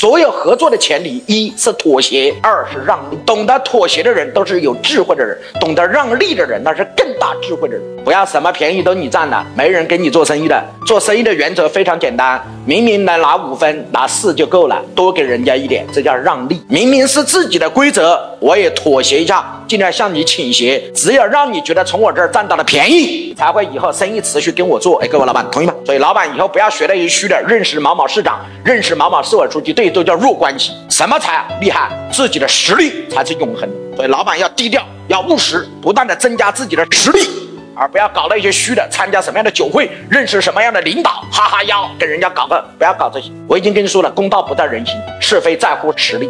所有合作的前提，一是妥协，二是让利。懂得妥协的人都是有智慧的人，懂得让利的人那是更大智慧的人。不要什么便宜都你占了，没人跟你做生意的。做生意的原则非常简单，明明能拿五分，拿四就够了，多给人家一点，这叫让利。明明是自己的规则，我也妥协一下，尽量向你倾斜。只有让你觉得从我这儿占到了便宜，才会以后生意持续跟我做。哎，各位老板同意吗？所以老板以后不要学那些虚的，认识某某市长，认识某某市委书记，这都叫弱关系。什么才厉害？自己的实力才是永恒。所以老板要低调，要务实，不断的增加自己的实力。而不要搞那些虚的，参加什么样的酒会，认识什么样的领导，哈哈腰跟人家搞个，不要搞这些。我已经跟你说了，公道不在人心，是非在乎实力。